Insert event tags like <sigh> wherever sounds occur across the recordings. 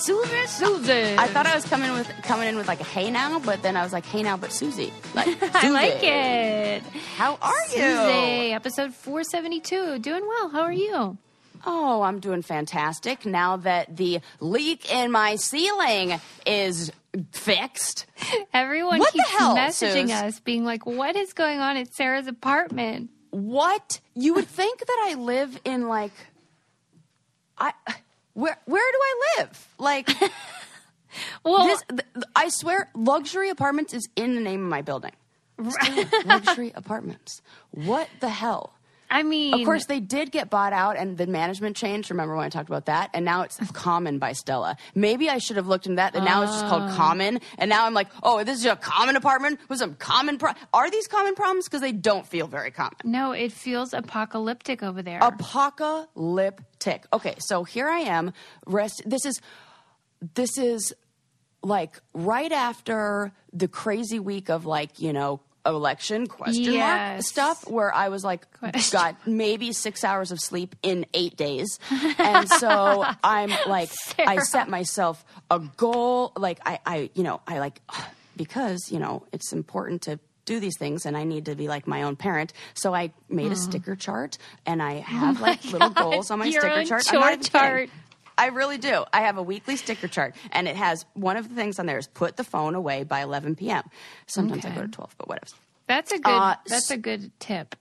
Susie, Susie. I thought I was coming with coming in with like a hey now, but then I was like hey now, but Susie. Like, <laughs> I like it. How are you? Susie, episode 472. Doing well. How are you? Oh, I'm doing fantastic now that the leak in my ceiling is fixed. Everyone What the keeps hell, messaging Suze? us, being like, "What is going on at Sarah's apartment?" What? You would think that I live in like I where where do I live? Like <laughs> Well, this th- I swear luxury apartments is in the name of my building. luxury <laughs> apartments. What the hell? I mean, Of course, they did get bought out, and the management changed. Remember when I talked about that? And now it's Common by Stella. Maybe I should have looked into that. And now it's just Ah. called Common. And now I'm like, oh, this is a common apartment with some common. Pro- Are these common problems? Because they don't feel very common. no, it feels apocalyptic over there. Apocalyptic. Okay, so here I am. Rest. This is this is like right after the crazy week of like you know election question mark stuff where I was like Question. got maybe six hours of sleep in eight days, <laughs> and so I'm like I set myself a goal. Like I I you know I like <sighs> because you know it's important to do these things and I need to be like my own parent. So I made a sticker chart and I have like little <laughs> goals on my Mm. Your sticker chart. I'm not kidding. I really do. I have a weekly sticker chart, and it has one of the things on there is put the phone away by 11 p.m. Sometimes I go to 12, but whatever. that's a good. uh, that's a good tip.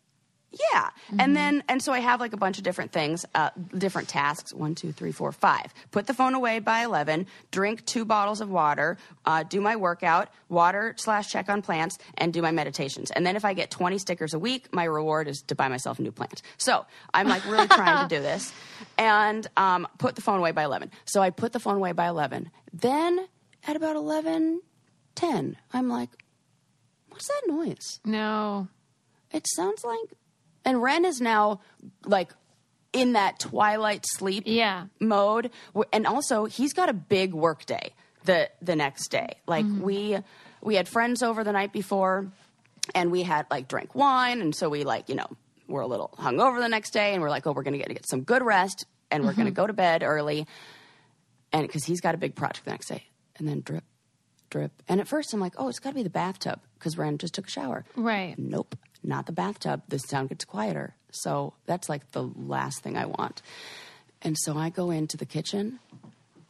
Yeah, Mm-hmm. and then and so I have like a bunch of different things, uh, different tasks. One, two, three, four, five. Put the phone away by 11. Drink two bottles of water. Uh, do my workout, water slash check on plants, and do my meditations. And then if I get 20 stickers a week, my reward is to buy myself a new plant. So I'm like really trying to do <laughs> this, and um, put the phone away by 11. So I put the phone away by 11. Then at about 11:10, I'm like, what's that noise? No, It sounds like. And Ren is now like in that twilight sleep Yeah. mode, and also he's got a big work day the the next day. Like Mm-hmm. we we had friends over the night before, and we had like drank wine, and so we like you know we're a little hungover the next day, and we're like, oh, we're gonna get to get some good rest, and we're Mm-hmm. gonna go to bed early, and because he's got a big project the next day, and then drip. Drip. And at first, I'm like, oh, it's got to be the bathtub because Ren just took a shower. right. Nope, not the bathtub. The sound gets quieter. So that's like the last thing I want. And so I go into the kitchen,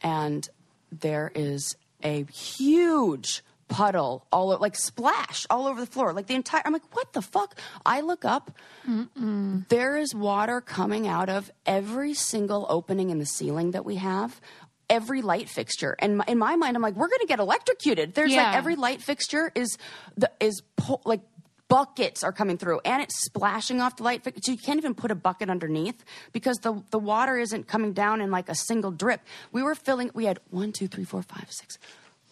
and there is a huge puddle all o- like splash all over the floor like the entire i'm like what the fuck i look up there is water coming out of every single opening in the ceiling that we have every light fixture and my- in my mind i'm like we're going to get electrocuted there's Yeah. like every light fixture is the is po- like buckets are coming through and it's splashing off the light so you can't even put a bucket underneath because the the water isn't coming down in like a single drip. We were filling we had one two three four five six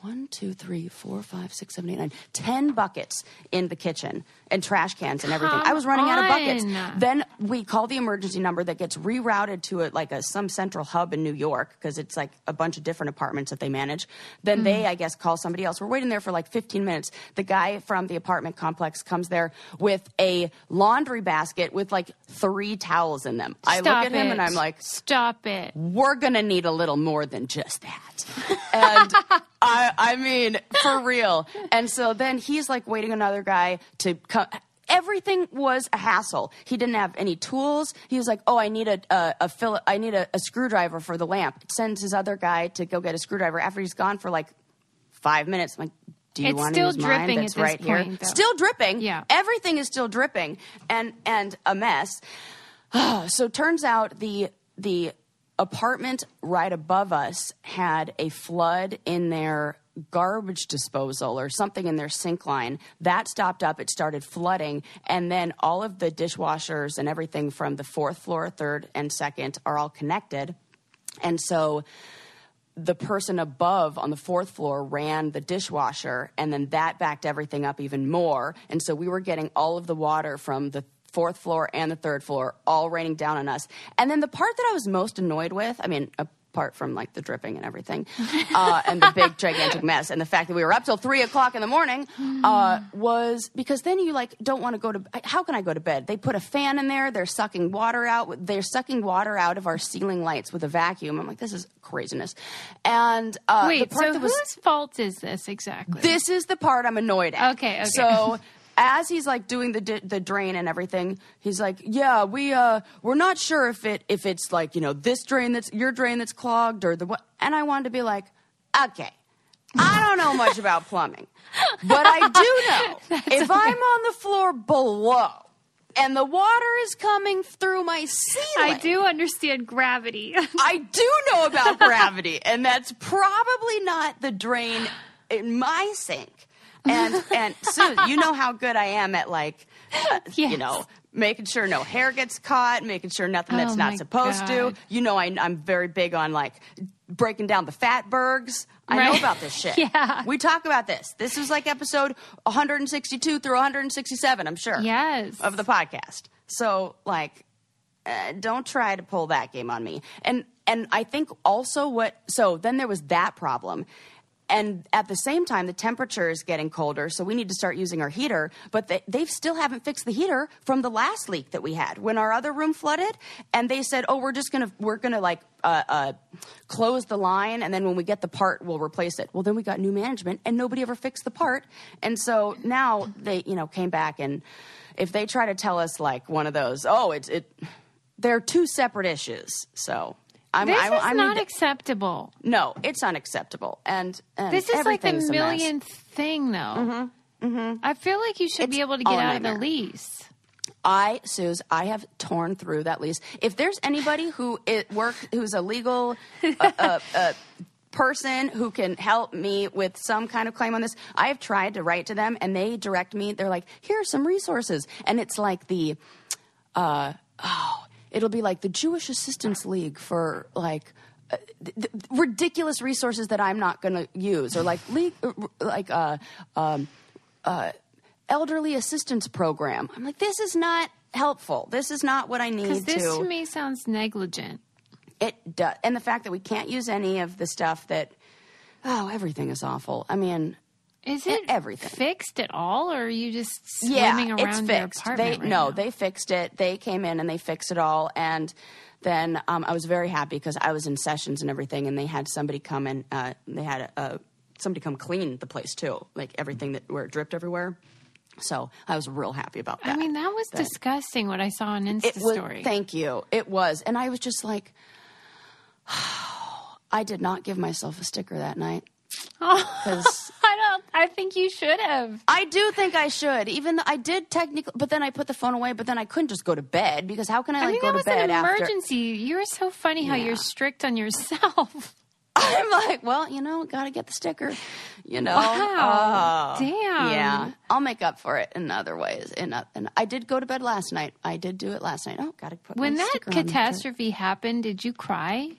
one, two, three, four, five, six, seven, eight, nine, ten buckets in the kitchen and trash cans and everything. I was running out of buckets. Then we call the emergency number that gets rerouted to a, like a some central hub in New York because it's like a bunch of different apartments that they manage. Then they, mm. I guess, call somebody else. We're waiting there for like 15 minutes. The guy from the apartment complex comes there with a laundry basket with like three towels in them. I look Stop at him it. and I'm like, stop it. we're gonna need a little more than just that. And <laughs> I, I mean, for real. And so then he's like waiting another guy to come. Everything was a hassle. He didn't have any tools. He was like, "Oh, I need a a, a fill- I need a, a screwdriver for the lamp." Sends his other guy to go get a screwdriver after he's gone for like five minutes. I'm like, "Do you It's want still to use mine? dripping That's at this right here. point, though. Still dripping. Yeah. everything is still dripping and and a mess." <sighs> so turns out the the apartment right above us had a flood in their garbage disposal or something in their sink line that stopped up. It started flooding. And then all of the dishwashers and everything from the fourth floor third and second are all connected. And so the person above on the fourth floor ran the dishwasher and then that backed everything up even more. And so we were getting all of the water from the fourth floor and the third floor all raining down on us. And then the part that i was most annoyed with i mean apart from like the dripping and everything, <laughs> uh, and the big gigantic mess, and the fact that we were up till three o'clock in the morning uh, was because then you like don't want to go to. How can I go to bed? They put a fan in there. They're sucking water out. They're sucking water out of our ceiling lights with a vacuum. I'm like, this is craziness. And uh, Wait, the part so that was whose fault is this exactly? this is the part I'm annoyed at. Okay, okay. So as he's like doing the di- the drain and everything, he's like, "Yeah, we uh we're not sure if it if it's like you know this drain that's your drain that's clogged or the what." And I wanted to be like, "Okay, I don't know much <laughs> about plumbing, but I do know <laughs> if I'm on the floor below." And the water is coming through my ceiling. I do understand gravity. <laughs> I do know about gravity, and that's probably not the drain in my sink. And and Sue, you know how good I am at like, you Yes. know, making sure no hair gets caught, making sure nothing that's Oh, not my supposed to. You know, I, I'm very big on like breaking down the fatbergs. I know about this <laughs> shit. Yeah. we talk about this. This is like episode 162 through 167. I'm sure yes. of the podcast. So like uh, don't try to pull that game on me. And and I think also what so then there was that problem. And at the same time, the temperature is getting colder, so we need to start using our heater. But they, they still haven't fixed the heater from the last leak that we had when our other room flooded. And they said, "Oh, we're just gonna we're gonna like uh, uh, close the line, and then when we get the part, we'll replace it." Well, then we got new management, and nobody ever fixed the part. And so now they you know came back, and if they try to tell us like one of those, oh, it's it, they're two separate issues. So. I'm, this I, is I need not acceptable. no, it's unacceptable. And, and This is like the everything's a mess. Mm-hmm, millionth thing, though. I feel like you should It's be able to get out of the lease. I, Suze, I have torn through that lease. If there's anybody who it work who's a legal uh, uh, uh, person who can help me with some kind of claim on this, I have tried to write to them, and they direct me. They're like, "Here are some resources," and it's like the, uh, oh, it'll be like the Jewish Assistance League for like. Uh, th- th- ridiculous resources that I'm not going to use, or like le- uh, like uh, um, elderly assistance program. I'm like, this is not helpful. This is not what I need. Because this to. to me sounds negligent. It does, and the fact that we can't use any of the stuff that. Oh, everything is awful. I mean, Is it everything. fixed at all, or are you just yeah, swimming around it's your fixed. apartment? They right no, now? they fixed it. They came in and they fixed it all, and then um, I was very happy because I was in sessions and everything, and they had somebody come and uh, they had uh, somebody come clean the place too, like everything that where it dripped everywhere. So I was real happy about that. I mean, that was disgusting. What I saw on Insta it was, story. Thank you. It was, and I was just like, <sighs> I did not give myself a sticker that night <laughs> I don't. I think you should have. I do think I should. Even though I did technically, but then I put the phone away. But then I couldn't just go to bed because how can I I like mean, go that to was bed an after? emergency. You're so funny how Yeah. you're strict on yourself. <laughs> I'm like, well, you know, got to get the sticker. You know, Wow. Oh, Damn. Yeah, I'll make up for it in other ways. In a, and I did go to bed last night. I did do it last night. Oh, got to put When that catastrophe happened, did you cry?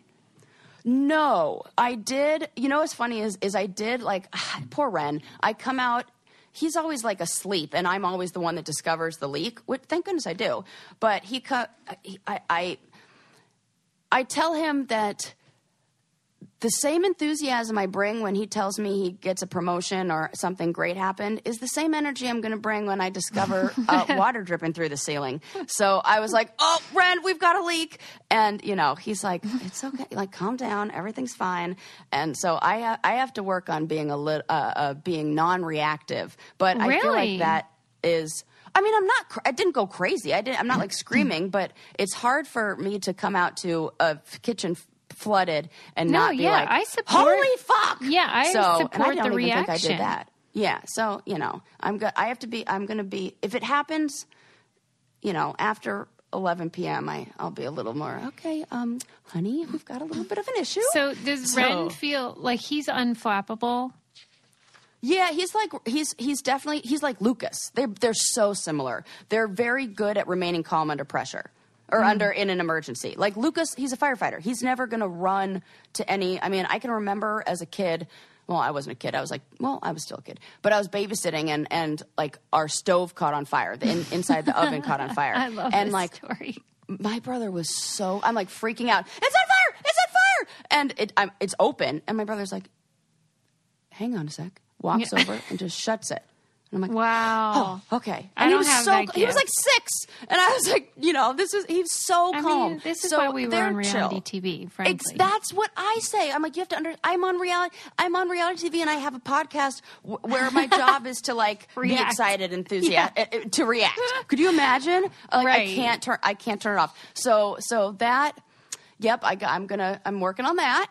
No, I did. You know what's funny is is I did like <sighs> poor Ren. I come out. He's always like asleep, and I'm always the one that discovers the leak. Which thank goodness I do. But he, I, I I tell him that the same enthusiasm I bring when he tells me he gets a promotion or something great happened is the same energy I'm going to bring when I discover <laughs> uh, water dripping through the ceiling. So I was like, "Oh, Ren, we've got a leak," and you know, he's like, "It's okay, like calm down, everything's fine." And so I ha- I have to work on being a lit- uh, uh, being non-reactive, but I feel Really? like that is. I mean, I'm not. I didn't go crazy. I didn't. I'm not like screaming, but it's hard for me to come out to a kitchen flooded and No, not be yeah, like, I support- Holy fuck! Yeah, I so, and I support don't the even think I reaction. did that. Yeah, so you know, I'm good. I have to be. I'm going to be. If it happens, you know, after 11 p.m., I I'll be a little more okay. Um, honey, we've got a little bit of an issue. So does So- Ren feel like he's unflappable? Yeah, he's like he's he's definitely he's like Lucas. They're they're so similar. They're very good at remaining calm under pressure or hmm. under in an emergency. Like Lucas, he's a firefighter. He's never going to run to any. I mean, I can remember as a kid. Well, I wasn't a kid. I was like, well, I was still a kid, but I was babysitting and and like our stove caught on fire. The in, inside the oven caught on <laughs> fire. I love and this like story. my brother was so I'm like freaking out. It's on fire! It's on fire! and it, I'm, it's open, and my brother's like, "Hang on a sec," walks Yeah. over and just shuts it. And I'm like, Wow. Oh, okay. I And he don't was have so he was like six, and I was like, you know, this is he's so I calm. mean, this is so why we were on reality chill. TV, frankly. Ex- that's what I say. I'm like, you have to under. I'm on reality. I'm on reality TV, and I have a podcast w- where my <laughs> job is to like be excited, enthusiastic, uh, uh, to react. Could you imagine? Like, I can't turn. I can't turn it off. So, so that. Yep, I, got- I'm gonna. I'm working on that.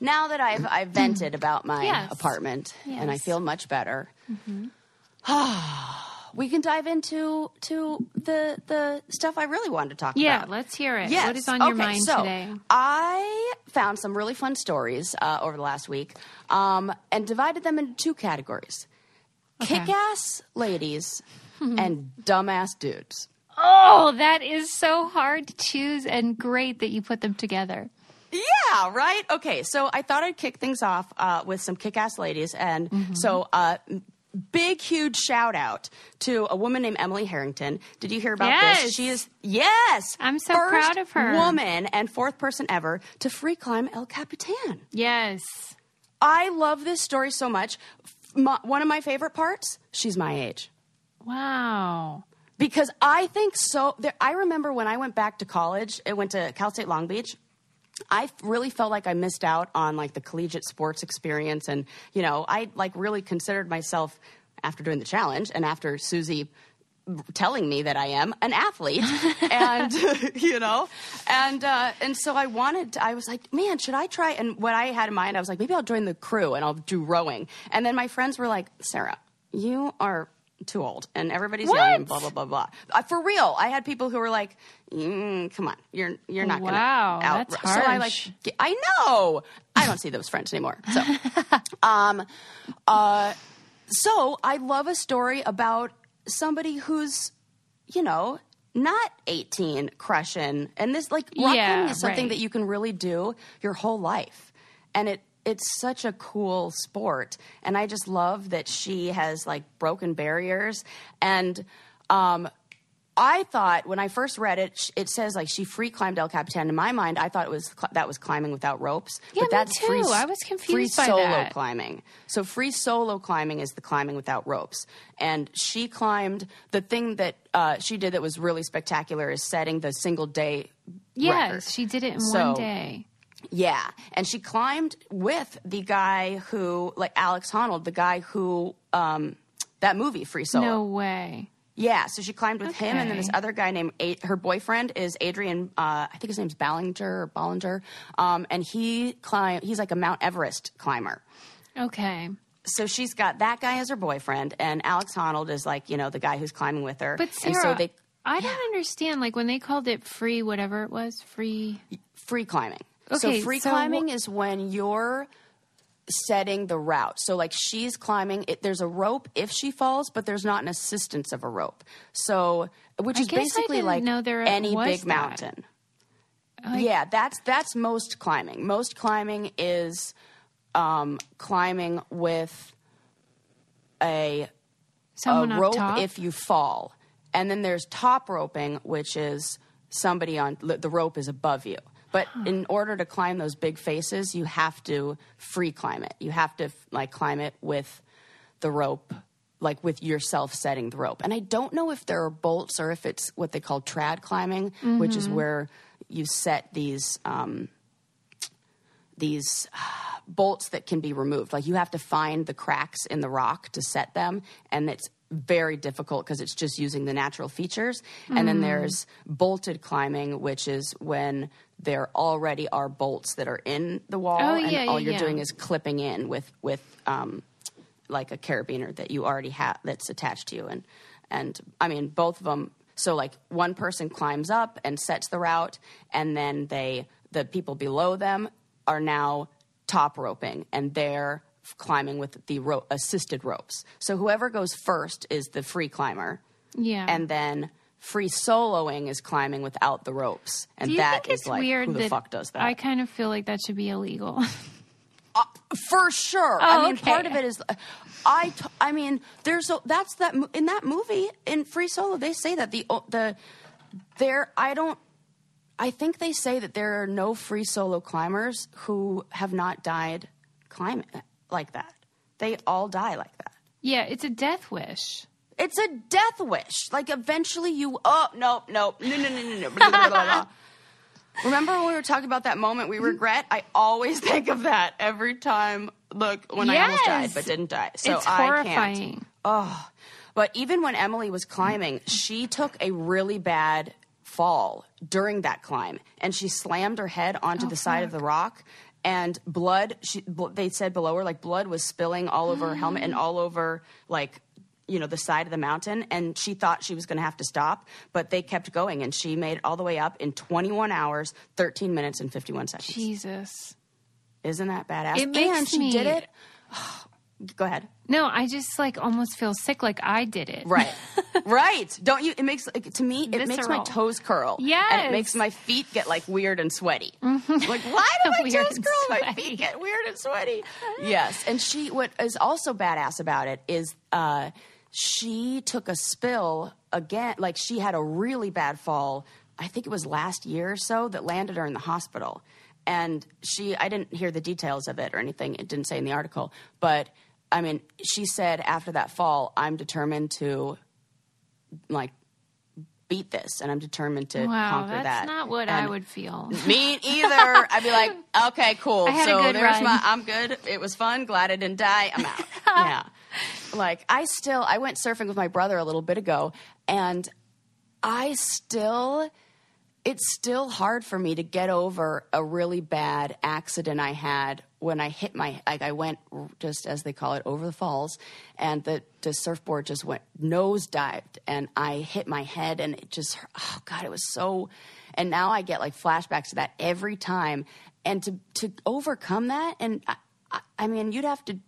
Now that I've I've vented about my Yes. apartment and I feel much better, <sighs> we can dive into to the the stuff I really wanted to talk yeah, about. Yeah, let's hear it. Yes. What is on your Okay, mind so today? I found some really fun stories uh, over the last week um, and divided them into two categories Okay. kick ass ladies <laughs> and dumbass dudes. Oh, that is so hard to choose and great that you put them together. Yeah, right? Okay, so I thought I'd kick things off uh, with some kick ass ladies. And Mm-hmm. so, uh, big, huge shout out to a woman named Emily Harrington. Did you hear about Yes. this? She is, yes. I'm so proud of her. Woman and fourth person ever to free climb El Capitan. Yes. I love this story so much. My, one of my favorite parts, she's my age. Wow. because I think so. There, I remember when I went back to college, I went to Cal State Long Beach. I really felt like I missed out on like the collegiate sports experience, and you know, I like really considered myself after doing the challenge and after Susie telling me that I am an athlete, <laughs> and <laughs> you know, and uh, and so I wanted. To, I was like, man, should I try? And what I had in mind, I was like, maybe I'll join the crew and I'll do rowing. And then my friends were like, Sarah, you are too old, and everybody's young, and blah blah blah blah. Uh, for real, I had people who were like, mm, "Come on, you're you're not Wow, gonna out." that's So I like, harsh. ge- I know. I don't see those friends anymore. So, <laughs> um, uh, so I love a story about somebody who's, you know, not 18 crushing. And this, like, rock Yeah, is something right. that you can really do your whole life. And it, it's such a cool sport. And I just love that she has, like, broken barriers. And, um, I thought when I first read it, it says like she free climbed El Capitan. In my mind, I thought it was cl- that was climbing without ropes. Yeah, but me that's free. too. s- I was free confused by solo that. climbing. So free solo climbing is the climbing without ropes. And she climbed the thing that uh, she did that was really spectacular is setting the single day. Yes, record. she did it in So- one day. Yeah, and she climbed with the guy who, like Alex Honnold, the guy who um, that movie Free Solo. No way. Yeah, so she climbed with him, and then this other guy named A- her boyfriend is Adrian. Uh, I think his name's Ballinger or Bollinger, um, and he climb. He's like a Mount Everest climber. Okay. So she's got that guy as her boyfriend, and Alex Honnold is like you know the guy who's climbing with her. But Sarah, and so they I don't understand. Like when they called it free, whatever it was, free. free climbing. Okay, so free so climbing wh- is when you're setting the route. So like she's climbing, it, there's a rope if she falls, but there's not an assistance of a rope. So which I is basically like any big that. mountain. yeah, that's that's most climbing. Most climbing is um, climbing with a Someone a rope if you fall. And then there's top roping, which is somebody on the rope is above you. But in order to climb those big faces, you have to free climb it. You have to like climb it with the rope, like with yourself setting the rope. And I don't know if there are bolts or if it's what they call trad climbing, which is where you set these um, these bolts that can be removed. Like you have to find the cracks in the rock to set them, and it's very difficult because it's just using the natural features. And then there's bolted climbing, which is when there already are bolts that are in the wall, Oh, and yeah, all you're yeah. doing is clipping in with with um, like a carabiner that you already have that's attached to you and and i mean both of them so like one person climbs up and sets the route and then they the people below them are now top roping and they're climbing with the ro- assisted ropes so whoever goes first is the free climber Yeah. and then free soloing is climbing without the ropes and Do you that think is it's like weird who the that fuck does that I kind of feel like that should be illegal. <laughs> Uh, for sure. Oh, I mean, okay. part of it is, uh, I, t- I mean, there's a, that's that in that movie in Free Solo. They say that the the there. I don't. I think they say that there are no free solo climbers who have not died climbing like that. They all die like that. yeah, it's a death wish. It's a death wish. Like eventually you. Oh no no no no no no no. blah, blah, blah. <laughs> Remember when we were talking about that moment we regret? I always <laughs> think of that every time. Look, when I almost died but didn't die. So it's I horrifying. can't. But even when Emily was climbing, she took a really bad fall during that climb, and she slammed her head onto oh, the side of the rock. And blood, she, they said below her, like blood was spilling all over her helmet and mm. all over, like, you know, the side of the mountain. And she thought she was going to have to stop, but they kept going, and she made it all the way up in 21 hours, 13 minutes, and 51 seconds. Jesus. Isn't that badass? It makes and she me- did it. <sighs> <sighs> Go ahead. No, I just like almost feel sick like I did it. Right. <laughs> right. Don't you? It makes like, to me. It makes my toes curl. And Yes. it makes my feet get like weird and sweaty. Mm-hmm. Like why do <laughs> my toes and curl? My feet get weird and sweaty. <laughs> yes. And she. What is also badass about it is. uh she took a spill again. Like she had a really bad fall. I think it was last year or so that landed her in the hospital. And she, I didn't hear the details of it or anything. It didn't say in the article. But I mean, she said after that fall, I'm determined to like beat this and I'm determined to Wow, conquer that's that. That's not what I would feel. Me either. I'd be like, <laughs> okay, cool. I had a so there's run. my. I'm good. It was fun. Glad I didn't die. I'm out. <laughs> yeah. Like I still, I went surfing with my brother a little bit ago, and I still, it's still hard for me to get over a really bad accident I had when I hit my, like I went just as they call it over the falls, and the the surfboard just went nose dived, and I hit my head, and it just, oh god, it was so, and now I get like flashbacks to that every time, and to to overcome that, and I, I, I mean, you'd have to.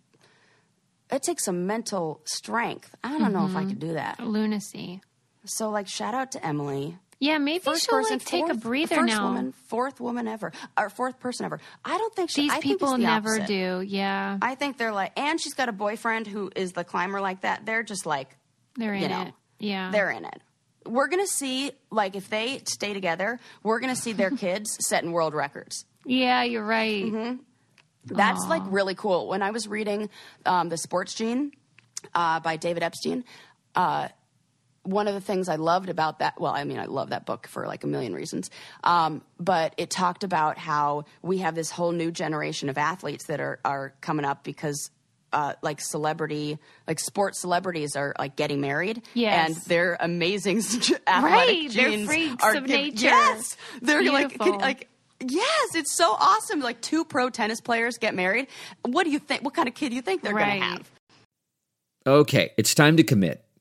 It takes some mental strength. I don't know if I mm-hmm. could do that. Lunacy. So, like, shout out to Emily. Yeah, maybe First she'll person, like take a breather first now. Woman, fourth woman ever, or fourth person ever. I don't think she. These I think people the never opposite. do. Yeah, I think they're like, and she's got a boyfriend who is the climber like that. They're just like, they're in know, it. Yeah, they're in it. We're gonna see, like, if they stay together, we're gonna see their <laughs> kids setting world records. yeah. You're right. Mm-hmm. That's like really cool. When I was reading um, The Sports Gene uh, by David Epstein, uh, one of the things I loved about that, well, I mean, I love that book for like a million reasons, um, but it talked about how we have this whole new generation of athletes that are, are coming up because. Uh, like celebrity, like sports celebrities are like getting married, Yes. and their amazing <laughs> athletic Right, they're freaks are of giv- nature. Yes, they're like, Beautiful. like Yes, it's so awesome. Like two pro tennis players get married. What do you think? What kind of kid do you think they're Right. going to have? Okay, it's time to commit.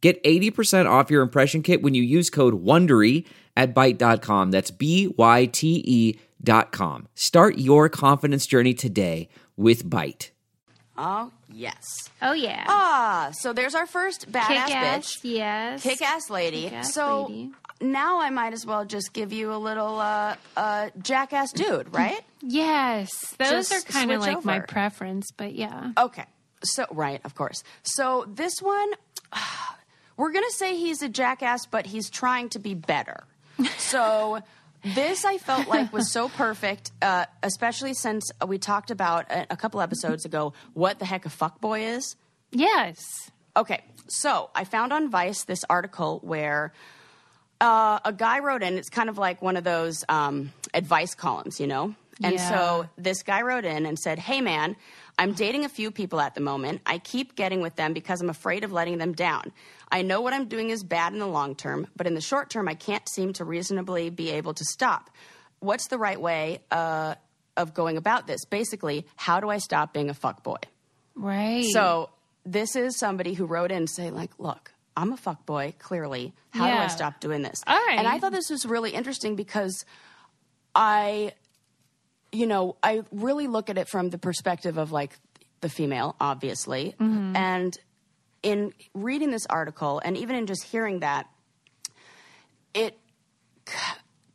Get 80% off your impression kit when you use code WONDERY at Byte.com. That's B-Y-T-E dot com. Start your confidence journey today with Byte. Oh yes. Oh yeah. Ah, so there's our first badass Kick ass. bitch, Yes. kick ass lady. Kick-ass so lady. now I might as well just give you a little uh, uh, jackass dude, right? Yes, those Just are kind of switch like my preference, but yeah. Okay. So, right, of course. So, this one, we're going to say he's a jackass, but he's trying to be better. So, <laughs> this I felt like was so perfect, uh, especially since we talked about a, a couple episodes ago what the heck a fuckboy is. Yes. Okay, so I found on Vice this article where uh, a guy wrote in. It's kind of like one of those um, advice columns, you know. And Yeah. so this guy wrote in and said, "Hey, man, I'm dating a few people at the moment. I keep getting with them because I'm afraid of letting them down. I know what I'm doing is bad in the long term, but in the short term, I can't seem to reasonably be able to stop. What's the right way uh, of going about this? Basically, how do I stop being a fuckboy?" Right. So this is somebody who wrote in and say like, look, I'm a fuckboy, clearly. How do I stop doing this? All right. And I thought this was really interesting because I, you know, I really look at it from the perspective of like the female, obviously. Mm-hmm. And in reading this article and even in just hearing that, it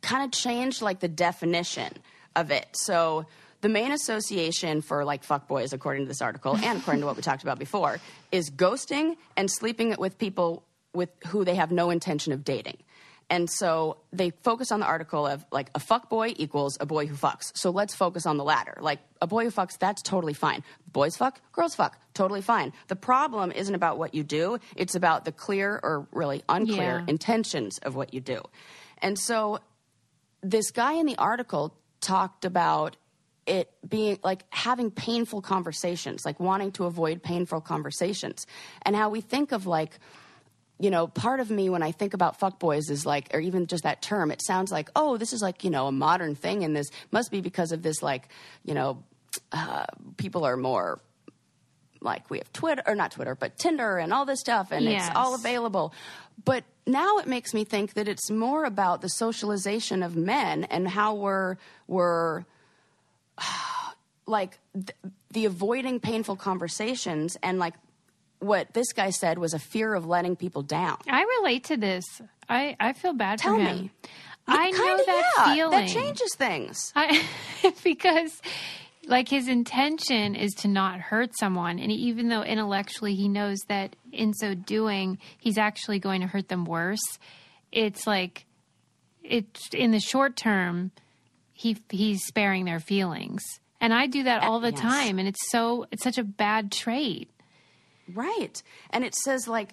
kind of changed like the definition of it. So the main association for like fuckboys, according to this article <laughs> and according to what we talked about before, is ghosting and sleeping with people with who they have no intention of dating. And so they focus on the article of like a fuck boy equals a boy who fucks. So let's focus on the latter. Like a boy who fucks, that's totally fine. Boys fuck, girls fuck, totally fine. The problem isn't about what you do, it's about the clear or really unclear Yeah. intentions of what you do. And so this guy in the article talked about it being like having painful conversations, like wanting to avoid painful conversations, and how we think of like, you know, part of me when I think about fuckboys is like, or even just that term, it sounds like, oh, this is like, you know, a modern thing, and this must be because of this, like, you know, uh, people are more like we have Twitter or not Twitter, but Tinder and all this stuff, and Yes. it's all available. But now it makes me think that it's more about the socialization of men and how we're we're <sighs> like th- the avoiding painful conversations and like what this guy said was a fear of letting people down. I relate to this. I, I feel bad Tell for him. me. I know Kinda, that yeah, feeling. That changes things. I, <laughs> because like his intention is to not hurt someone and even though intellectually he knows that in so doing he's actually going to hurt them worse it's like it's in the short term he he's sparing their feelings and i do that all the yes. time and it's so it's such a bad trait Right. And it says, like,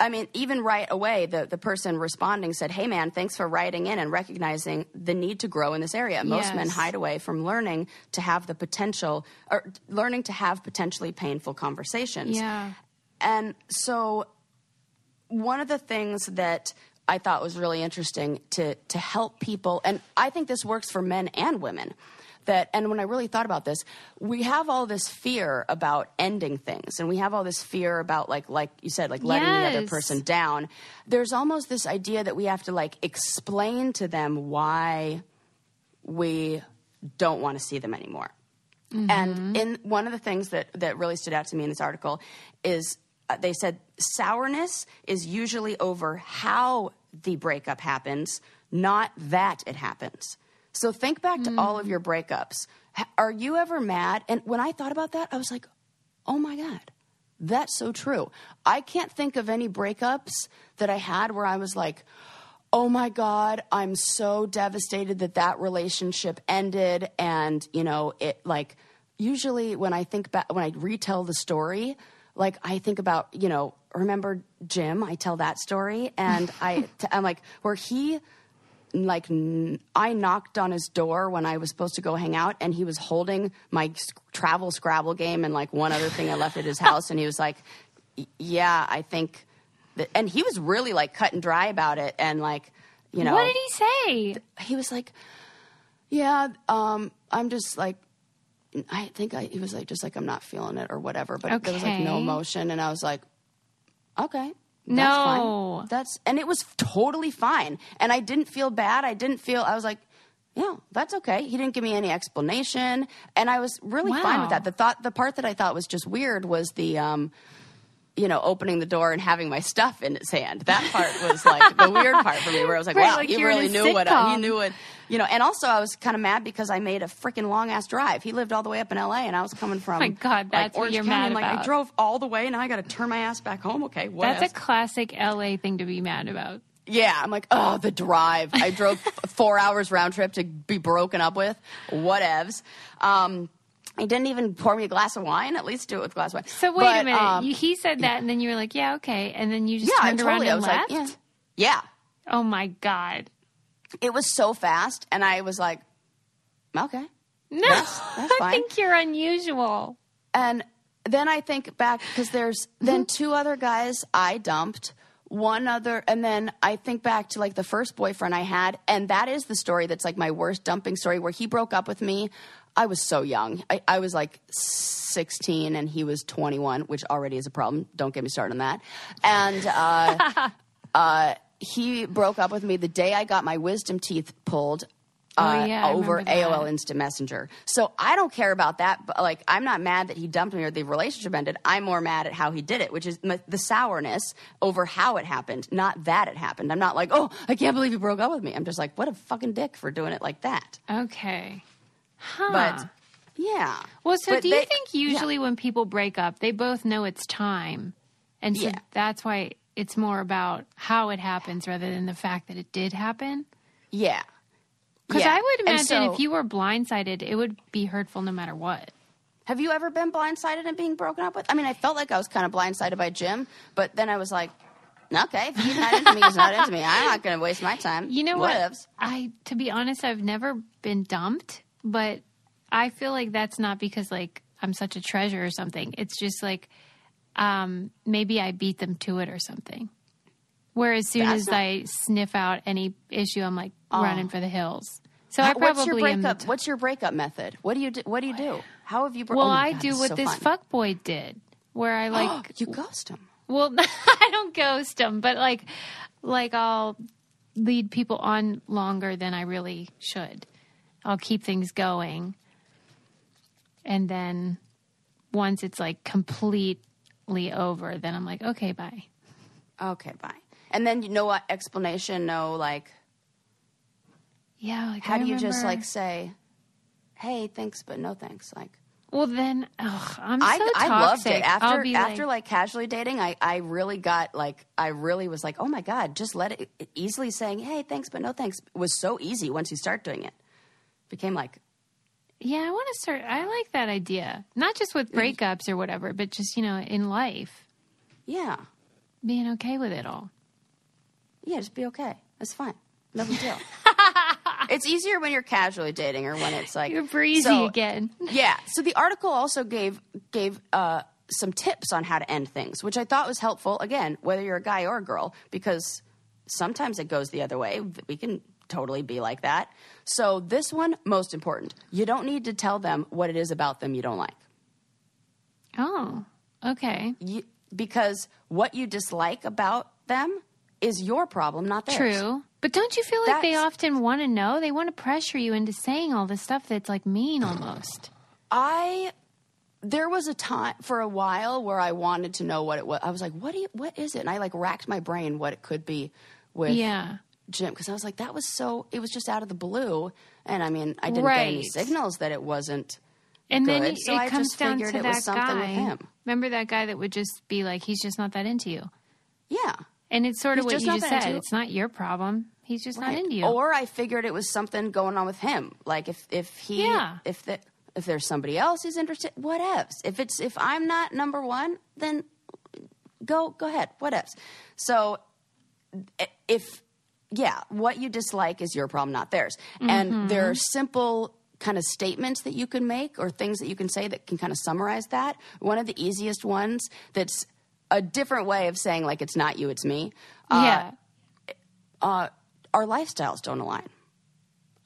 I mean, even right away, the, the person responding said, Hey, man, thanks for writing in and recognizing the need to grow in this area. Most Yes. men hide away from learning to have the potential, or learning to have potentially painful conversations. yeah And so, one of the things that I thought was really interesting to to help people, and I think this works for men and women. That and when I really thought about this, we have all this fear about ending things, and we have all this fear about like like you said, like letting the other person down. There's almost this idea that we have to like explain to them why we don't want to see them anymore. And in one of the things that, that really stood out to me in this article is uh, they said sourness is usually over how the breakup happens, not that it happens. So think back to all of hmm. your breakups. Are you ever mad? And when I thought about that, I was like, oh my God, that's so true. I can't think of any breakups that I had where I was like, oh my God, I'm so devastated that that relationship ended. And, you know, it like, usually when I think back, when I retell the story, like I think about, you know, remember Jim? I tell that story. And I, <laughs> t- I'm like, where he, like n- I knocked on his door when I was supposed to go hang out, and he was holding my travel Scrabble game and like one other thing I left at his <laughs> house, and he was like, "Yeah, I think," that, and he was really like cut and dry about it, and like, you know, what did he say he was like, "Yeah, um, I'm just like." I think I, he was like, just like, I'm not feeling it or whatever, but there was like no Okay. emotion. And I was like, okay. That's No. fine. That's and it was totally fine. And I didn't feel bad. I didn't feel I was like, yeah, that's okay. He didn't give me any explanation. And I was really fine with that. The thought the part that I thought was just weird was the um you know, opening the door and having my stuff in his hand. That part was like the weird part for me, where I was like, <laughs> Right, wow, like he really knew what I, he knew it, you know. And also, I was kind of mad because I made a freaking long ass drive. He lived all the way up in L.A. and I was coming from. my God, like, that's what you're County. mad like, I drove all the way, now I got to turn my ass back home. Okay, what? That's a classic LA thing to be mad about. Yeah, I'm like, oh, the drive. I drove <laughs> four hours round trip to be broken up with. Whatevs. Um, he didn't even pour me a glass of wine. At least do it with a glass of wine. So wait But, a minute. um, you, he said that, and then you were like, "Yeah, okay," and then you just yeah, turned totally. around I and left. like, yeah, yeah. Oh my god! It was so fast, and I was like, okay. No, that's <laughs> I fine. think you're unusual. And then I think back because there's then two other guys I dumped. One other, and then I think back to like the first boyfriend I had, and that is the story that's like my worst dumping story where he broke up with me. I was so young. I, I was like 16 and he was 21, which already is a problem. Don't get me started on that. And uh, <laughs> uh, he broke up with me the day I got my wisdom teeth pulled uh, Oh, yeah, over. AOL Instant Messenger. So I don't care about that. But like, I'm not mad that he dumped me or the relationship ended. I'm more mad at how he did it, which is m- the sourness over how it happened, not that it happened. I'm not like, oh, I can't believe he broke up with me. I'm just like, what a fucking dick for doing it like that. Okay. Huh. But yeah. well, so But do you they- think usually when people break up, they both know it's time, and so Yeah. that's why it's more about how it happens rather than the fact that it did happen? Yeah. Because Yeah. I would imagine so- if you were blindsided, it would be hurtful no matter what. Have you ever been blindsided and being broken up with? I mean, I felt like I was kind of blindsided by Jim, but then I was like, okay, if he's not into me, he's not into me. I'm not going to waste my time. You know what? Whatevs. I, to be honest, I've never been dumped, but I feel like that's not because like I'm such a treasure or something. It's just like um, maybe I beat them to it or something. Where as soon That's as not- Oh. I sniff out any issue, I'm like running for the hills. So I How- probably what's your am the breakup? What's your breakup method? What do you do? What do you do? How have you? Bro- well, oh my I God, do it's what so this fun. fuckboy did, where I <gasps> like you ghost him. Well, <laughs> I don't ghost them, but like, like I'll lead people on longer than I really should. I'll keep things going, and then once it's like completely over, then I'm like, okay, bye. Okay, bye. And then you know what explanation? No, like Yeah. Like, how I do you just remember- like say, "Hey, thanks, but no thanks"? Like Well, then, ugh, I'm so I, toxic. I loved it I'll after be after like, casually dating. I I really got like I really was like, oh my god, just let it easily saying, "Hey, thanks, but no thanks" was so easy once you start doing it. Became like yeah, I want to start. I like that idea, not just with breakups or whatever, but just you know, in life, yeah, being okay with it all. yeah, just be okay. That's fine. No big deal. <laughs> it's easier when you're casually dating or when it's like You're breezy So- again. Yeah. So the article also gave gave uh, some tips on how to end things, which I thought was helpful. Again, whether you're a guy or a girl, because sometimes it goes the other way. We can totally be like that. So this one, most important, you don't need to tell them what it is about them you don't like, Oh, okay. you, because what you dislike about them is your problem, not theirs. True. But don't you feel like they often want to know? They want to pressure you into saying all this stuff that's like mean almost. I there was a time for a while where I wanted to know what it was. I was like, what do you, what is it? And I like racked my brain what it could be with Yeah. Jim because I was like, that was so. It was just out of the blue, and I mean, I didn't get any signals that it wasn't. And then Good. it, So it I comes just down figured to it that was something guy. with him. Remember that guy that would just be like, he's just not that into you. Yeah, And it's sort of He's what you just said. It's not your problem. He's just not into you. Or I figured it was something going on with him. Like if if he Yeah. if the, if there's somebody else who's interested, whatevs. If it's if I'm not number one, then go go ahead, whatevs. So eh, if yeah, what you dislike is your problem, not theirs. Mm-hmm. And there are simple kind of statements that you can make or things that you can say that can kind of summarize that. One of the easiest ones that's a different way of saying like it's not you, it's me. Uh, yeah. uh, our lifestyles don't align.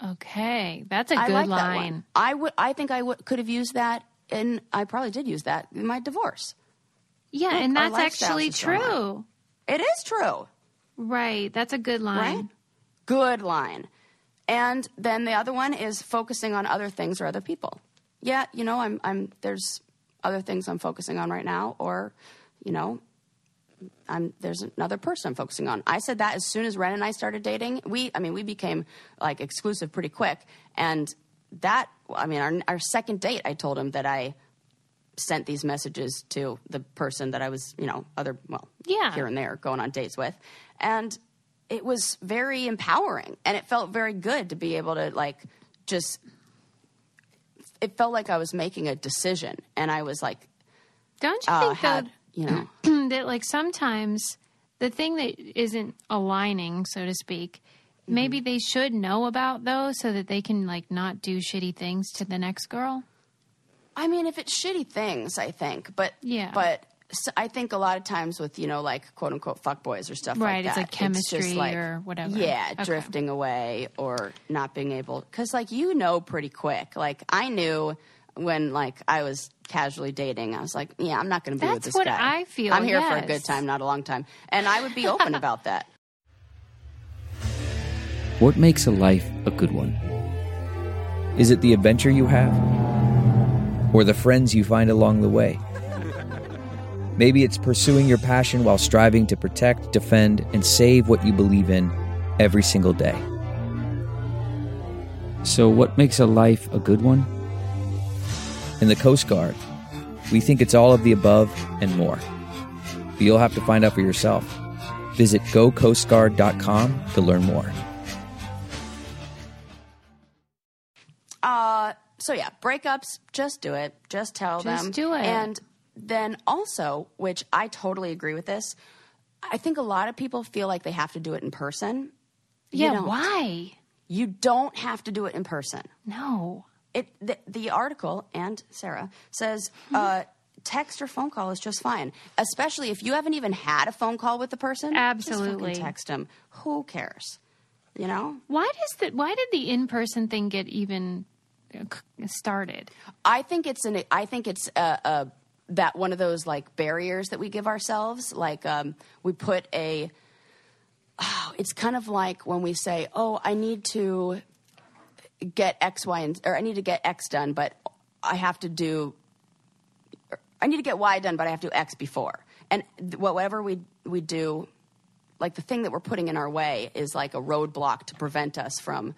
Okay. That's a good like that line. I would. I think I would, could have used that, and I probably did use that in my divorce. Yeah. And that's actually just don't align. true. It is true, Right. That's a good line. right? Good line. And then the other one is focusing on other things or other people. Yeah, you know, I'm. I'm. There's other things I'm focusing on right now, or, you know, I'm there's another person I'm focusing on. I said that as soon as Ren and I started dating. We, I mean, we became like exclusive pretty quick, and that, I mean, our our second date, I told him that I sent these messages to the person that I was, you know, other well, Yeah. here and there going on dates with, and it was very empowering, and it felt very good to be able to like just. It felt like I was making a decision, and I was like, Don't you uh, think had though you know. <clears throat> that like sometimes the thing that isn't aligning, so to speak, Mm-hmm. maybe they should know about those so that they can like not do shitty things to the next girl. I mean, if it's shitty things, I think, but Yeah. but s I I think a lot of times with you know like quote unquote fuckboys or stuff Right, like that, Right, it's that, like just chemistry like- or whatever. Yeah, Okay. drifting away or not being able because like you know pretty quick. Like I knew when like I was casually dating, I was like, yeah, I'm not going to be with That's this what guy. I feel, I'm here for a good time, not a long time, and I would be open <laughs> about that. What makes a life a good one? Is it the adventure you have? Or the friends you find along the way? Maybe it's pursuing your passion while striving to protect, defend, and save what you believe in every single day. So, what makes a life a good one? In the Coast Guard, we think it's all of the above and more. But you'll have to find out for yourself. Visit gocoastguard.com to learn more. Uh, so yeah, breakups, just do it. Just tell Just them. do it. And then also, which I totally agree with this, I think a lot of people feel like they have to do it in person. Yeah, don't. why? You don't have to do it in person. No. It the, the article and Sarah says Hmm. uh, text or phone call is just fine, especially if you haven't even had a phone call with the person. Absolutely. just text them. Who cares? You know. Why does the why did the in person thing get even uh, started? I think it's an. I think it's uh, uh, that one of those like barriers that we give ourselves. Like um, we put a. Oh, it's kind of like when we say, "Oh, I need to get X, Y, and or I need to get X done, but I have to do. I need to get Y done, but I have to do X before." And whatever we we do, like the thing that we're putting in our way is like a roadblock to prevent us from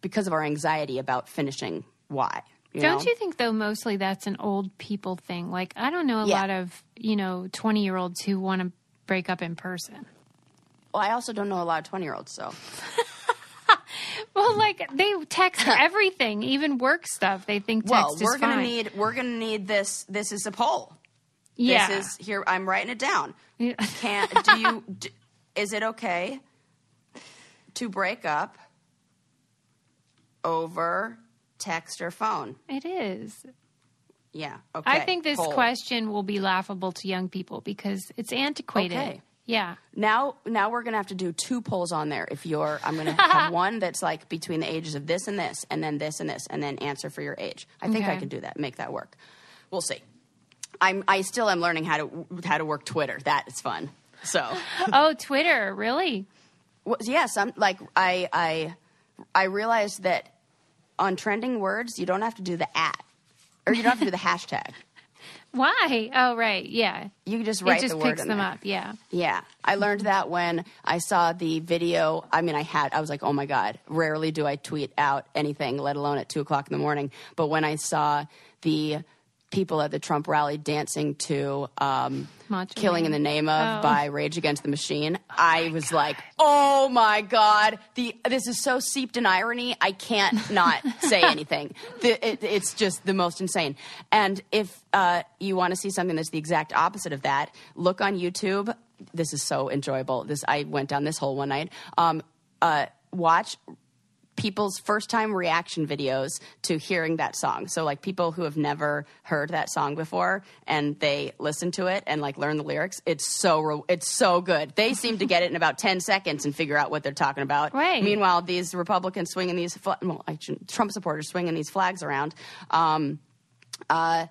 because of our anxiety about finishing Y. Don't know? you think though mostly that's an old people thing? Like I don't know a Yeah. lot of, you know, 20-year-olds who want to break up in person. Well, I also don't know a lot of 20 year olds, so. <laughs> Well, like they text <laughs> everything, even work stuff. They think text well, we're gonna fine. need we're gonna need this. This is a poll. yeah. This is here. I'm writing it down. Can do you? <laughs> d is it okay to break up over text or phone? It is. Yeah. Okay. I think this poll. question will be laughable to young people because it's antiquated. Okay. Yeah. Now, now we're gonna have to do two polls on there. If you're, I'm gonna have <laughs> one that's like between the ages of this and this, and then this and this, and then answer for your age. I think I can do that. Make that work. We'll see. I'm, I still am learning how to how to work Twitter. That is fun. So, <laughs> Oh, Twitter, really? well, yes, I'm like I I I realized that on trending words you don't have to do the at or you don't have to do the hashtag. <laughs> Why? Oh, right. Yeah. You can just write it just the word picks them there. up. Yeah. Yeah, I learned that when I saw the video. I mean, I had, I was like, oh my God, rarely do I tweet out anything, let alone at two o'clock in the morning. But when I saw the people at the Trump rally dancing to um, Macho Killing in the Name of Oh. by Rage Against the Machine, I was like, oh my God, the, this is so seeped in irony, I can't not <laughs> say anything. The, it, it's just the most insane. And if uh, you want to see something that's the exact opposite of that, look on YouTube. This is so enjoyable. This I went down this hole one night. Um, uh, watch people's first time reaction videos to hearing that song. So like people who have never heard that song before and they listen to it and like learn the lyrics. It's so re- it's so good. They <laughs> seem to get it in about 10 seconds and figure out what they're talking about. Right. Meanwhile, these Republicans swinging these fla- well, Trump supporters swinging these flags around. Um, uh,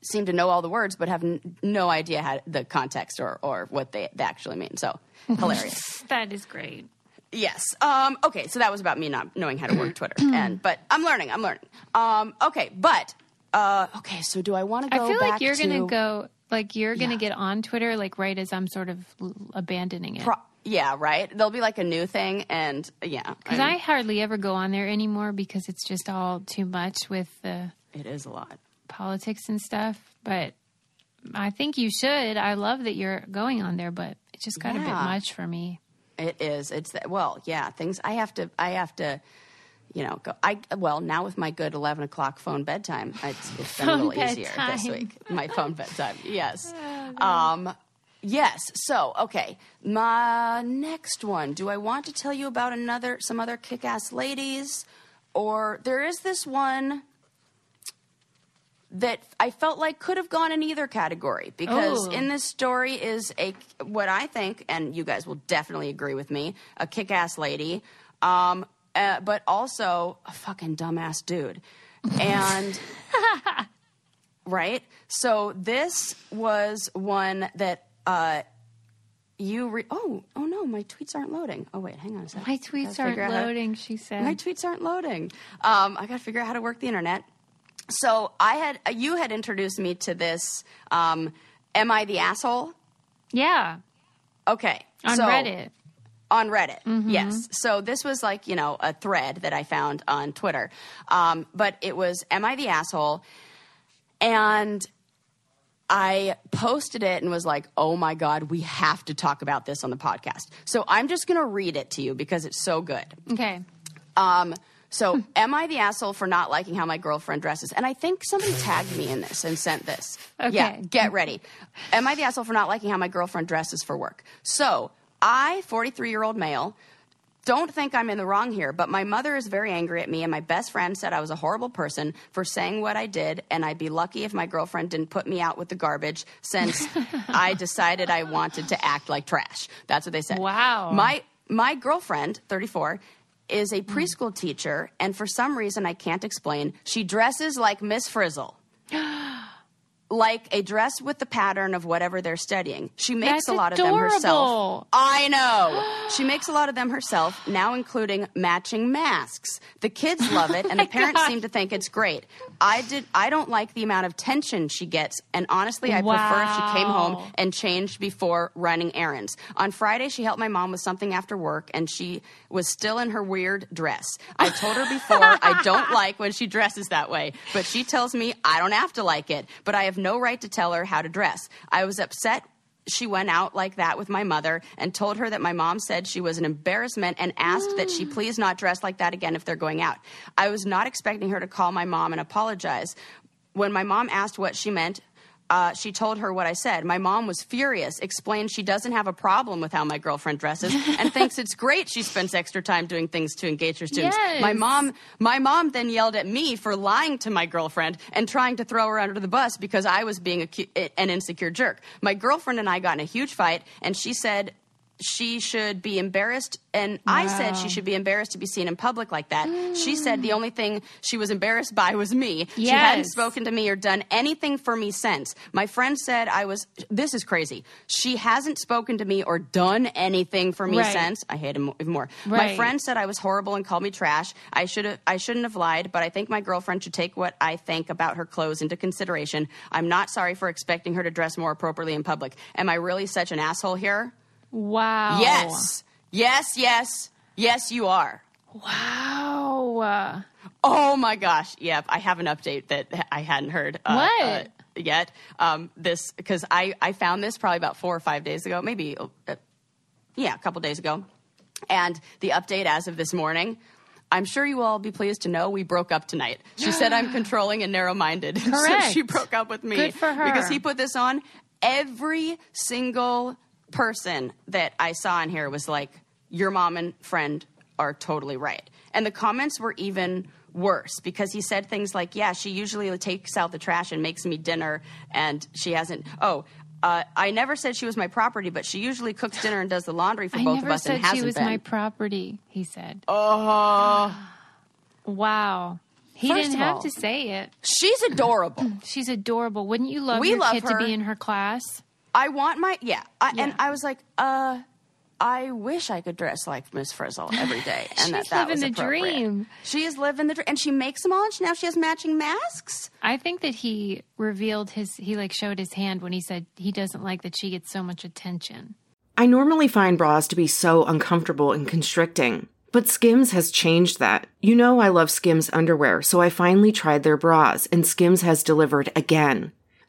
seem to know all the words but have n- no idea how the context or, or what they, they actually mean. So <laughs> hilarious. That is great. Yes. Um, okay, so that was about me not knowing how to work Twitter, <clears throat> and but I'm learning. I'm learning. Um, okay, but uh, okay. So do I want to I go? feel back like you're to, going to go Like you're going to Yeah. get on Twitter like right as I'm sort of l- abandoning it. Pro- yeah, right. There'll be like a new thing, and yeah, Because I'm- hardly ever go on there anymore because it's just all too much with the it is a lot. politics and stuff. But I think you should. I love that you're going on there, but it just got a bit much for me. It is. It's that. Well, yeah. Things. I have to. I have to. You know. Go. I. Well, now with my good eleven o'clock phone bedtime, it's, it's been a little easier this week. My <laughs> phone bedtime. Yes. Um. Yes. So, okay. My next one. Do I want to tell you about another, some other kick-ass ladies, or there is this one that I felt like could have gone in either category because Oh. in this story is a what I think, and you guys will definitely agree with me, a kick-ass lady, um, uh, but also a fucking dumbass dude, and <laughs> right. So this was one that uh, you re- oh oh no, my tweets aren't loading. Oh wait, hang on a second. My tweets aren't how to- loading, she said. my tweets aren't loading. Um, I got to figure out how to work the internet. So I had you had introduced me to this. Um, Am I the asshole? yeah, Okay, on so- Reddit. On Reddit, Mm-hmm. yes. So this was like you know a thread that I found on Twitter, um, but it was "Am I the asshole?" and I posted it and was like, "Oh my god, we have to talk about this on the podcast." So I'm just going to read it to you because it's so good. Okay. Um, so, hmm. am I the asshole for not liking how my girlfriend dresses? And I think somebody tagged me in this and sent this. Okay. Yeah, get ready. Am I the asshole for not liking how my girlfriend dresses for work? So, I, 43 year old male, don't think I'm in the wrong here, but my mother is very angry at me, and my best friend said I was a horrible person for saying what I did, and I'd be lucky if my girlfriend didn't put me out with the garbage since <laughs> I decided I wanted to act like trash. That's what they said. Wow. My my girlfriend, 34, is a preschool teacher, and for some reason I can't explain, she dresses like Miss Frizzle. <gasps> like a dress with the pattern of whatever they're studying. She makes That's a lot of them herself. I know. <gasps> She makes a lot of them herself, now including matching masks. The kids love it, and the <laughs> parents seem to think it's great. I did. I don't like the amount of tension she gets, and honestly, I prefer if she came home and changed before running errands. On Friday, she helped my mom with something after work, and she was still in her weird dress. I told her before I don't <laughs> like when she dresses that way, but she tells me I don't have to like it, but I have no right to tell her how to dress. I was upset she went out like that with my mother and told her that my mom said she was an embarrassment and asked that she <gasps> please not dress like that again if they're going out. I was not expecting her to call my mom and apologize. When my mom asked what she meant, uh, she told her what I said. My mom was furious, explained she doesn't have a problem with how my girlfriend dresses and <laughs> thinks it's great she spends extra time doing things to engage her students. Yes. My mom, my mom then yelled at me for lying to my girlfriend and trying to throw her under the bus because I was being a, an insecure jerk. My girlfriend and I got in a huge fight, and she said she should be embarrassed and I said she should be embarrassed to be seen in public like that. She said the mm. only thing she was embarrassed by was me. She hadn't spoken to me or done anything for me since. My friend said I was this is crazy. She hasn't spoken to me or done anything for me Right. since. I hate him even more. My friend said I was horrible and called me trash. I should have I shouldn't have lied, but I think my girlfriend should take what I think about her clothes into consideration. I'm not sorry for expecting her to dress more appropriately in public. Am I really such an asshole here? Wow. Yes. Yes, yes. Yes, you are. Wow. Oh my gosh. Yep. I have an update that I hadn't heard. uh, What? uh, yet. Um, this, because I, I found this probably about four or five days ago, maybe, uh, yeah, a couple days ago. And the update as of this morning. I'm sure you will all be pleased to know we broke up tonight. She <gasps> said I'm controlling and narrow minded. <laughs> so she broke up with me. Good for her. Because he put this on. Every single person that I saw in here was like, Your mom and friend are totally right. And the comments were even worse because he said things like, Yeah, she usually takes out the trash and makes me dinner, and she hasn't. Oh, uh, I never said she was my property, but she usually cooks dinner and does the laundry for I both of us and hasn't been. I never said she was been. my property, he said. Oh, Wow. He First didn't have all- to say it. she's adorable. <clears throat> She's adorable. Wouldn't you love We your love kid her. to be in her class? I want my yeah, I, and I was like, uh, I wish I could dress like Miss Frizzle every day, <laughs> and that She's that living was the dream. She is living the dream, and she makes them all. And she- now she has matching masks. I think that he revealed his, he like showed his hand when he said he doesn't like that she gets so much attention. I normally find bras to be so uncomfortable and constricting, but Skims has changed that. You know, I love Skims underwear, so I finally tried their bras, and Skims has delivered again.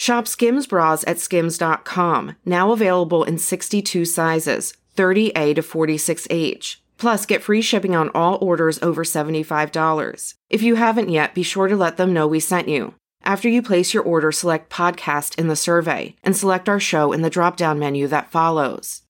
Shop Skims bras at skims.com, now available in 62 sizes, 30A to 46H. Plus, get free shipping on all orders over $75. If you haven't yet, be sure to let them know we sent you. After you place your order, select podcast in the survey and select our show in the drop down menu that follows.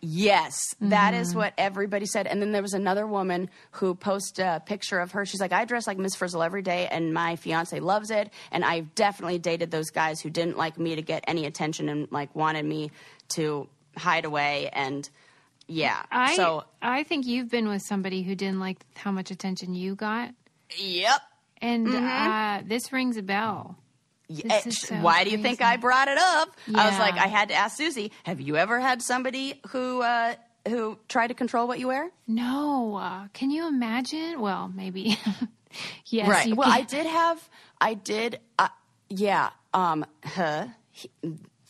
Yes, that is Mm-hmm. what everybody said. And then there was another woman who posted a picture of her. She's like, I dress like Miss Frizzle every day, and my fiance loves it. And I've definitely dated those guys who didn't like me to get any attention and like wanted me to hide away. And yeah, I, so I think you've been with somebody who didn't like how much attention you got. yep. And Mm-hmm. uh, this rings a bell. Eh, so Why do you think. I brought it up? I was like, I had to ask Susie. Have you ever had somebody who uh, who tried to control what you wear? No, uh, can you imagine? Well, maybe. <laughs> yes, right. Well, I did have, I did, uh, yeah. Um, huh, he,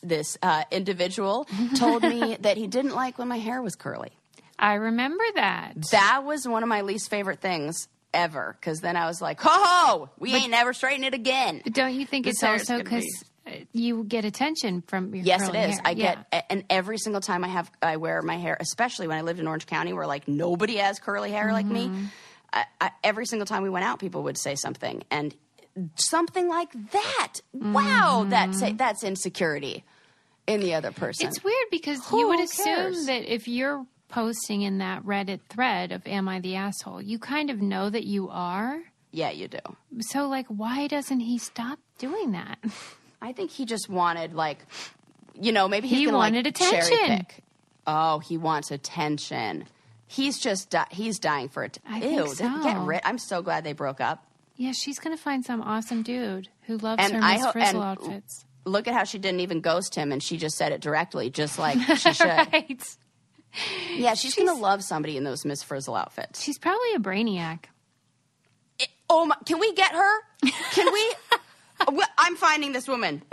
this uh, individual <laughs> told me that he didn't like when my hair was curly. I remember that. That was one of my least favorite things ever. Because then I was like, ho ho, we ain't never straighten it again. But don't you think it's also because you get attention from your Yes, it is. hair? I Yeah. get, and every single time I have, I wear my hair, especially when I lived in Orange County, where like nobody has curly hair like me. Mm-hmm. I, I, every single time we went out, people would say something, and something like that. Wow, Mm-hmm. that's that's insecurity in the other person. It's weird because Who you would assume that if you're posting in that Reddit thread of "Am I the asshole?" you kind of know that you are. yeah, you do. So, like, why doesn't he stop doing that? <laughs> I think he just wanted like, you know, maybe he's He gonna, wanted like, cherry attention. pick. Oh, he wants attention. He's just di- he's dying for it. I Ew, think th- get so. rid. I'm so glad they broke up. Yeah, she's gonna find some awesome dude who loves And her Miss ho- Frizzle outfits. Look at how she didn't even ghost him, and she just said it directly, just like she <laughs> should. right. <laughs> Yeah, she's, gonna love somebody in those Miss Frizzle outfits. She's probably a brainiac. Oh my! Can we get her? Can we? <laughs> I'm finding this woman.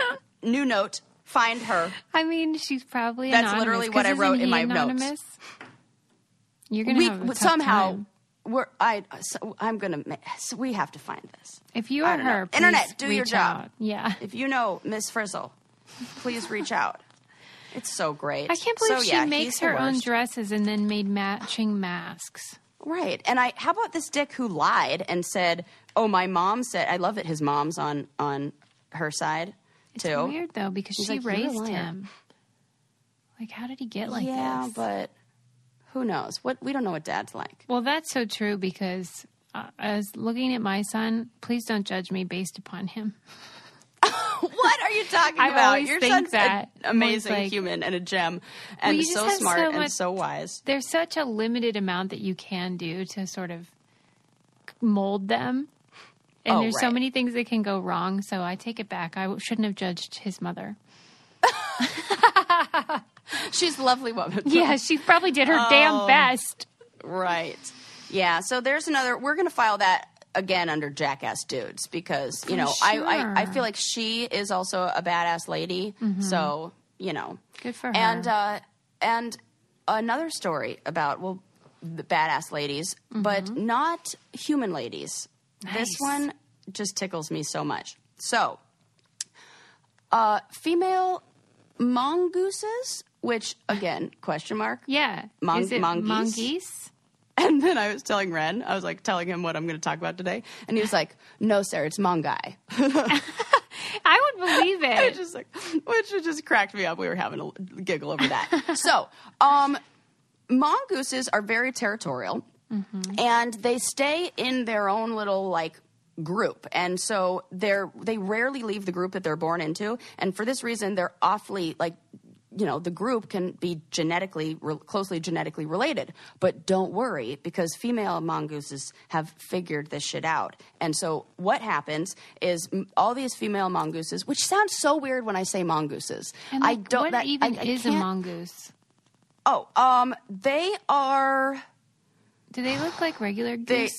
New note: find her. I mean, she's probably That's literally what I wrote in my notes. anonymous? You're gonna We have somehow time. we're. I. So I'm gonna. So we have to find this. If you are her, please Internet, do your job. out. Yeah. If you know Miss Frizzle, please reach out. It's so great. I can't believe So, she yeah, makes her own dresses and then made matching masks. Right. And I how about this dick who lied and said, "Oh, my mom said I love that his mom's on on her side too. It's weird though because she like, raised him. Like, how did he get like that? yeah, this? but who knows? What we don't know what dad's like. well, that's so true because uh, as looking at my son, please don't judge me based upon him. <laughs> <laughs> what are you talking I about? Your son's that. an amazing like- human and a gem and just so smart so and much- so wise. There's such a limited amount that you can do to sort of mold them. And Oh, there's so many things that can go wrong. So I take it back. I shouldn't have judged his mother. <laughs> She's a lovely woman. <laughs> Yeah, she probably did her Oh. damn best. Right. Yeah. So there's another. We're going to file that again under jackass dudes because you know I, I I. Mm-hmm. feel like she is also a badass lady. So you know. Good for her. And uh, and another story about well the badass ladies, but not human ladies. This Mm-hmm. One just tickles me so much. So, uh, female mongooses, which again question mark. yeah. Mon- Is it mongoose? mongoose? <laughs> And then I was telling Ren, I was like telling him what I'm going to talk about today, and he was like, "No, sir, it's mongai." <laughs> I would believe It <laughs> it. just like, which just cracked me up. We were having a giggle over that. so, um, mongooses are very territorial. and they stay in their own little like group and so they're they rarely leave the group that they're born into and for this reason they're awfully like you know the group can be genetically re- closely genetically related. But don't worry because female mongooses have figured this shit out. And so what happens is m- all these female mongooses which sounds so weird when i say mongooses. And, i don't What that, even I, I is a mongoose? oh um they are Do they look like regular They-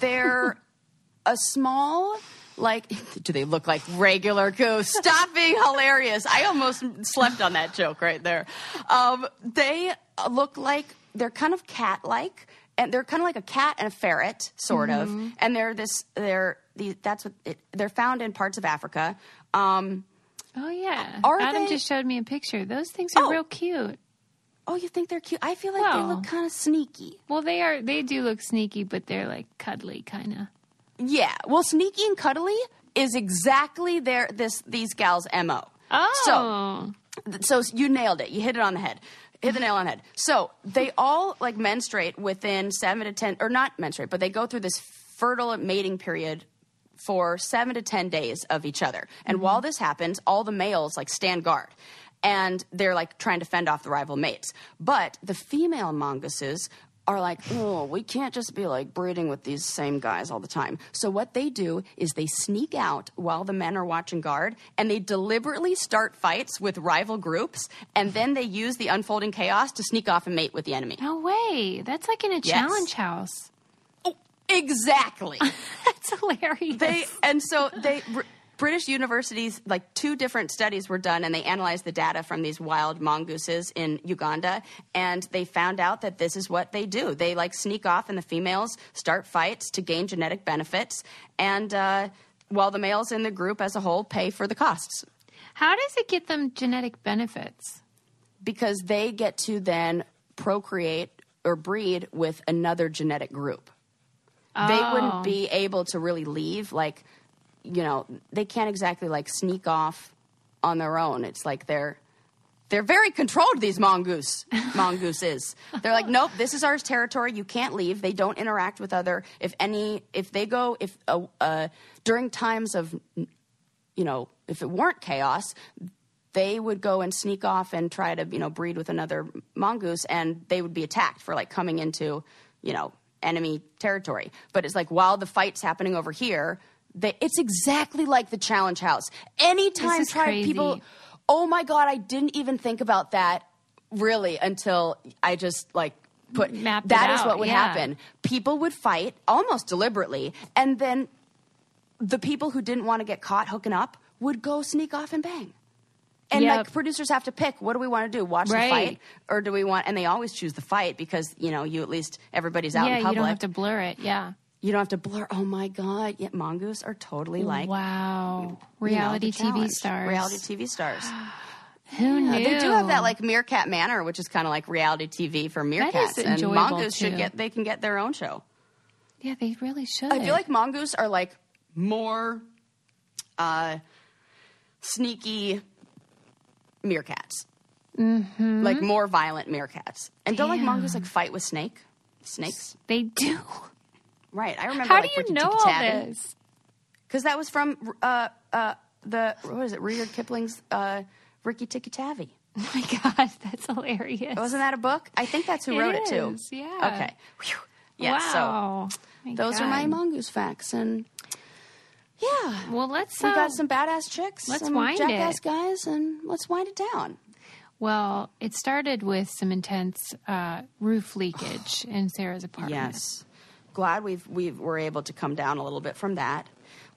they're <laughs> a small like <laughs> do they look like regular goose stop being hilarious i almost slept on that joke right there um, they look like they're kind of cat like and they're kind of like a cat and a ferret sort of and they're this they're the, that's what it, they're found in parts of africa um, Oh yeah. Adam they- just showed me a picture. Those things are Oh. real cute. oh you think they're cute i feel like they look kind of sneaky Well, they are. They do look sneaky, but they're like cuddly, kind of. Yeah well sneaky and cuddly is exactly their this these gals mo Oh, so so you nailed it. You hit it on the head. Hit the nail on the head. So they all like menstruate within seven to ten, or not menstruate, but they go through this fertile mating period for seven to ten days of each other. And mm-hmm. while this happens, all the males like stand guard. And they're like trying to fend off the rival mates. But the female mongooses are like, oh, we can't just be like breeding with these same guys all the time. So what they do is they sneak out while the men are watching guard and they deliberately start fights with rival groups and then they use the unfolding chaos to sneak off and mate with the enemy. no way! That's like in a Yes. challenge house. Oh, Exactly. <laughs> That's hilarious. they and so they British universities like two different studies were done and they analyzed the data from these wild mongooses in Uganda and they found out that this is what they do. They like sneak off and the females start fights to gain genetic benefits and uh, while the males in the group as a whole pay for the costs How does it get them genetic benefits? because they get to then procreate or breed with another genetic group. They Oh. wouldn't be able to really leave like you know, they can't exactly like sneak off on their own. It's like they're they're very controlled these mongoose <laughs> mongooses. They're like, nope, this is our territory. You can't leave. They don't interact with other. If any, if they go, if uh, uh, during times of, you know, if it weren't chaos, they would go and sneak off and try to, you know, breed with another mongoose, and they would be attacked for like coming into, you know, enemy territory. But it's like while the fight's happening over here, they, it's exactly like the challenge house. Anytime crazy. people, oh my god, I didn't even think about that really until I just like put Mapped that is what would yeah. happen. People would fight almost deliberately, and then the people who didn't want to get caught hooking up would go sneak off and bang. And Yep. like producers have to pick, what do we want to do? Watch Right. the fight, or do we want? And they always choose the fight because you know you at least everybody's out yeah, in you public. don't have to blur it. Yeah. You don't have to blur. Oh my god! Yeah, mongoose are totally like wow. you know, Reality TV challenge. stars. Reality TV stars. <gasps> Who Yeah, knew? they do have that like Meerkat Manor, which is kind of like reality TV for meerkats, and mongoose should get they can get their own show. Yeah, they really should. I feel like mongoose are like more uh, sneaky meerkats, mm-hmm. like more violent meerkats. And don't like mongoose like fight with snake snakes? they do. Right. I remember. How like, do you know all this? Because that was from uh, uh, the what is it? Rudyard Kipling's uh, Rikki-Tikki-Tavi. <laughs> Oh my god, that's hilarious. Wasn't that a book? I think that's who It wrote it too. yeah. Okay. Whew. Yeah. wow. So My those are my mongoose facts, and yeah, Well, let's. See. we uh, got some badass chicks, let's some wind jackass it. guys, and let's wind it down. Well, it started with some intense uh, roof leakage in Sarah's apartment. Yes. Glad we've we were able to come down a little bit from that.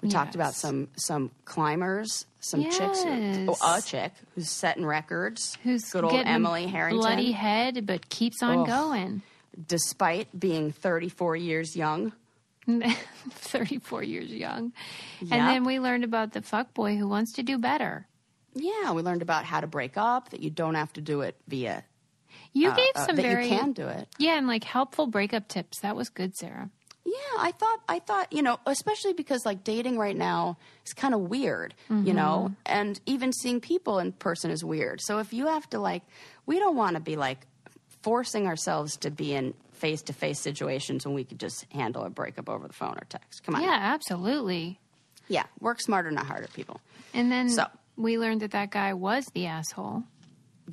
We talked about some some climbers, some chicks, who, oh, a chick who's setting records. Who's good old Emily Harrington, bloody head, but keeps on going. despite being 34 years young. <laughs> 34 years young. Yep. And then we learned about the fuck boy who wants to do better. Yeah, we learned about how to break up. That you don't have to do it via. You uh, gave uh, some that very you can do it. Yeah, and like helpful breakup tips. That was good, Sarah. Yeah, I thought I thought, you know, especially because like dating right now is kind of weird, you know, and even seeing people in person is weird. So if you have to like we don't want to be like forcing ourselves to be in face to face situations when we could just handle a breakup over the phone or text. Come on. Yeah, absolutely. Yeah. Work smarter, not harder, people. And then So- we learned that that guy was the asshole.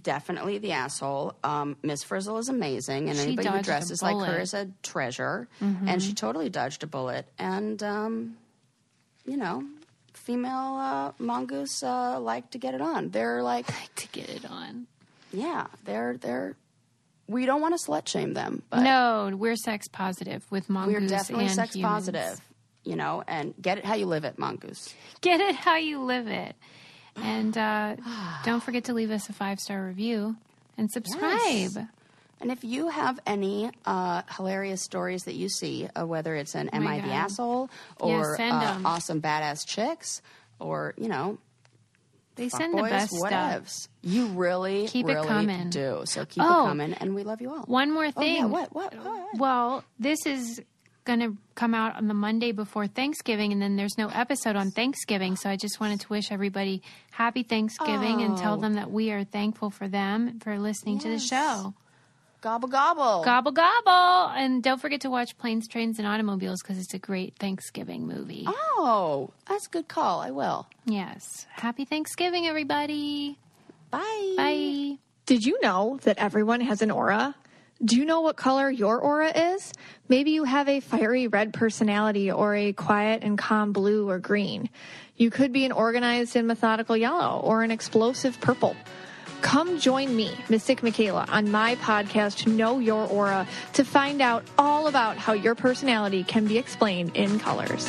Definitely the asshole. Um, Miss Frizzle is amazing, and She anybody who dresses like her is a treasure. And she totally dodged a bullet. And, um, you know, female uh, mongoose uh, like to get it on. They're <laughs> like, To get it on. yeah, they're they're. We don't want to slut shame them, but no, we're sex positive with mongoose. we're definitely and sex humans. positive. You know, and get it how you live it, mongoose. Get it how you live it. And uh, <sighs> don't forget to leave us a five star review and subscribe. Yes. And if you have any uh, hilarious stories that you see, uh, whether it's an Oh Am I the asshole or send uh, awesome badass chicks or you know They send the boys, best stuff. You really, Keep it coming. do. So keep Oh. it coming, and we love you all. One more thing. Oh, yeah, what, what, what? Well, this is going to come out on the Monday before Thanksgiving, and then there's no episode on Thanksgiving. So I just wanted to wish everybody happy Thanksgiving and tell Oh. them that we are thankful for them for listening to the show. Gobble gobble. Gobble gobble! And don't forget to watch Planes, Trains, and Automobiles because it's a great Thanksgiving movie. Oh, that's a good call. I will. Yes. Happy Thanksgiving, everybody. Bye. Bye. Did you know that everyone has an aura? Do you know what color your aura is? Maybe you have a fiery red personality or a quiet and calm blue or green. You could be an organized and methodical yellow or an explosive purple. Come join me, Mystic Michaela, on my podcast, Know Your Aura, to find out all about how your personality can be explained in colors.